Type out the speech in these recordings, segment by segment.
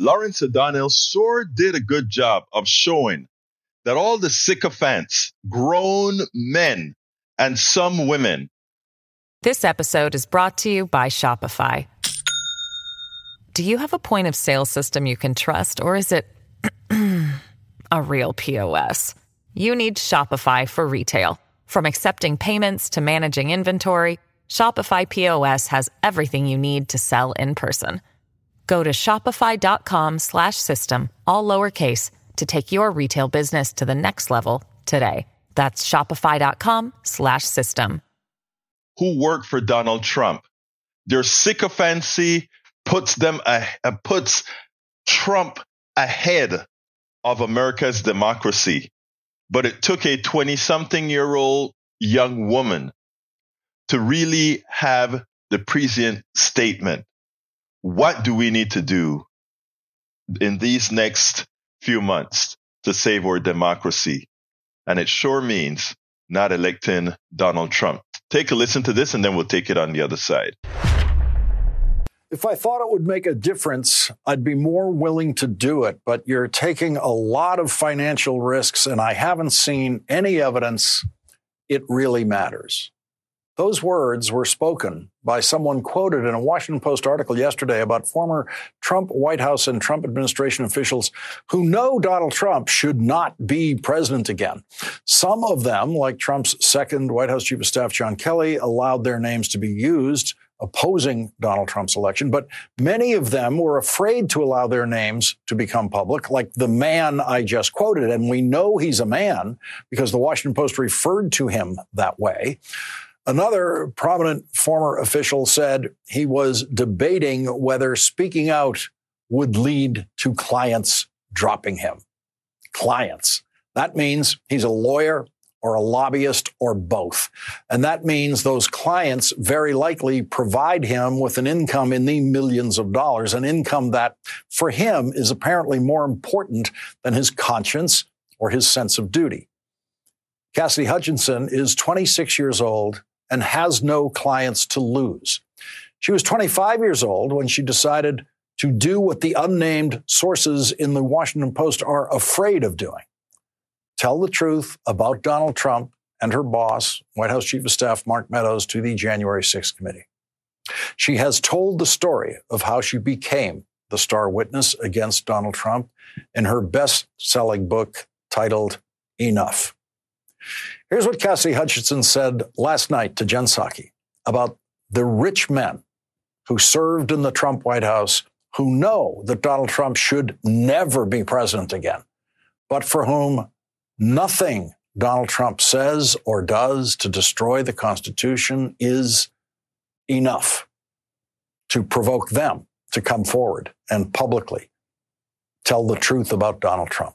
Lawrence O'Donnell sure did a good job of showing that all the sycophants, grown men, and some women. This episode is brought to you by Shopify. Do you have a point of sale system you can trust, or is it a real POS? You need Shopify for retail. From accepting payments to managing inventory, Shopify POS has everything you need to sell in person. Go to shopify.com slash system, all lowercase to take your retail business to the next level today. That's shopify.com slash system. Who work for Donald Trump? Their sycophancy puts them uh, puts Trump ahead of America's democracy. But it took a 20 something year old young woman to really have the prescient statement what do we need to do in these next few months to save our democracy? And it sure means not electing Donald Trump. Take a listen to this and then we'll take it on the other side. If I thought it would make a difference, I'd be more willing to do it. But you're taking a lot of financial risks, and I haven't seen any evidence it really matters. Those words were spoken by someone quoted in a Washington Post article yesterday about former Trump White House and Trump administration officials who know Donald Trump should not be president again. Some of them, like Trump's second White House Chief of Staff John Kelly, allowed their names to be used opposing Donald Trump's election, but many of them were afraid to allow their names to become public, like the man I just quoted. And we know he's a man because the Washington Post referred to him that way. Another prominent former official said he was debating whether speaking out would lead to clients dropping him. Clients. That means he's a lawyer or a lobbyist or both. And that means those clients very likely provide him with an income in the millions of dollars, an income that for him is apparently more important than his conscience or his sense of duty. Cassidy Hutchinson is 26 years old and has no clients to lose. She was 25 years old when she decided to do what the unnamed sources in the Washington Post are afraid of doing tell the truth about Donald Trump and her boss, White House Chief of Staff Mark Meadows, to the January 6th committee. She has told the story of how she became the star witness against Donald Trump in her best selling book titled Enough. Here's what Cassie Hutchinson said last night to Jen Psaki about the rich men who served in the Trump White House who know that Donald Trump should never be president again, but for whom nothing Donald Trump says or does to destroy the Constitution is enough to provoke them to come forward and publicly tell the truth about Donald Trump.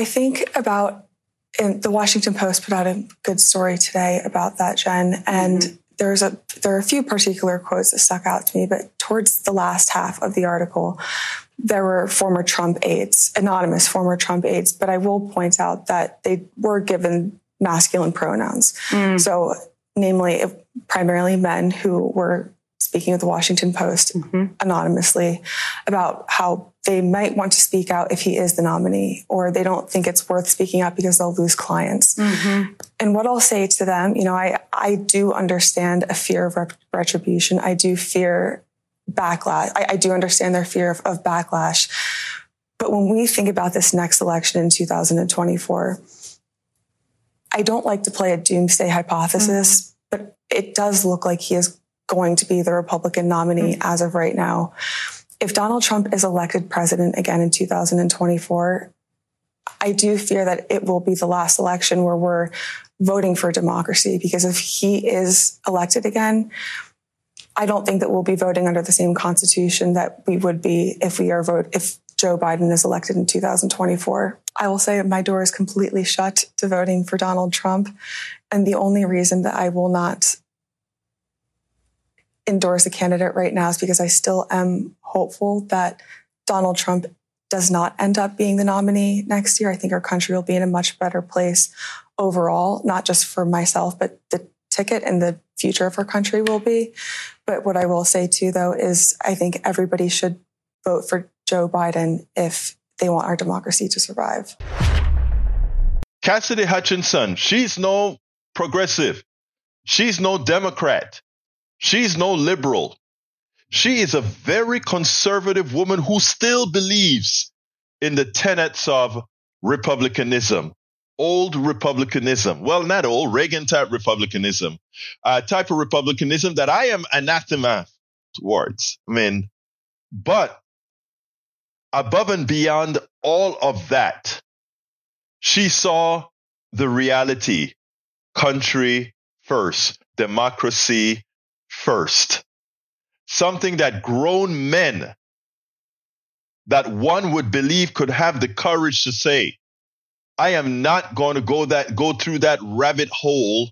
I think about the Washington Post put out a good story today about that, Jen, and mm-hmm. there's a there are a few particular quotes that stuck out to me, but towards the last half of the article, there were former Trump aides, anonymous former Trump aides, but I will point out that they were given masculine pronouns. Mm. So, namely, primarily men who were speaking with the Washington Post mm-hmm. anonymously about how they might want to speak out if he is the nominee, or they don't think it's worth speaking out because they'll lose clients. Mm-hmm. And what I'll say to them, you know, I, I do understand a fear of retribution. I do fear backlash. I, I do understand their fear of, of backlash. But when we think about this next election in 2024, I don't like to play a doomsday hypothesis, mm-hmm. but it does look like he is going to be the Republican nominee mm-hmm. as of right now. If Donald Trump is elected president again in 2024, I do fear that it will be the last election where we're voting for democracy because if he is elected again, I don't think that we'll be voting under the same constitution that we would be if we are vote if Joe Biden is elected in 2024. I will say my door is completely shut to voting for Donald Trump. And the only reason that I will not endorse a candidate right now is because I still am hopeful that Donald Trump does not end up being the nominee next year. I think our country will be in a much better place overall, not just for myself, but the ticket and the future of our country will be. But what I will say too, though, is I think everybody should vote for Joe Biden if they want our democracy to survive. Cassidy Hutchinson, she's no progressive. She's no Democrat. She's no liberal. She is a very conservative woman who still believes in the tenets of republicanism, old republicanism. Well, not old, Reagan type republicanism, uh, type of republicanism that I am anathema towards. I mean, but above and beyond all of that, she saw the reality country first, democracy first. Something that grown men that one would believe could have the courage to say, I am not going to go that go through that rabbit hole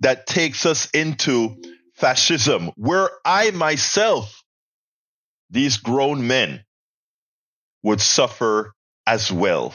that takes us into fascism, where I myself, these grown men, would suffer as well.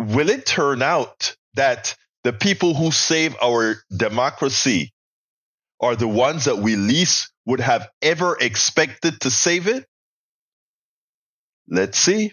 Will it turn out that the people who save our democracy are the ones that we least would have ever expected to save it? Let's see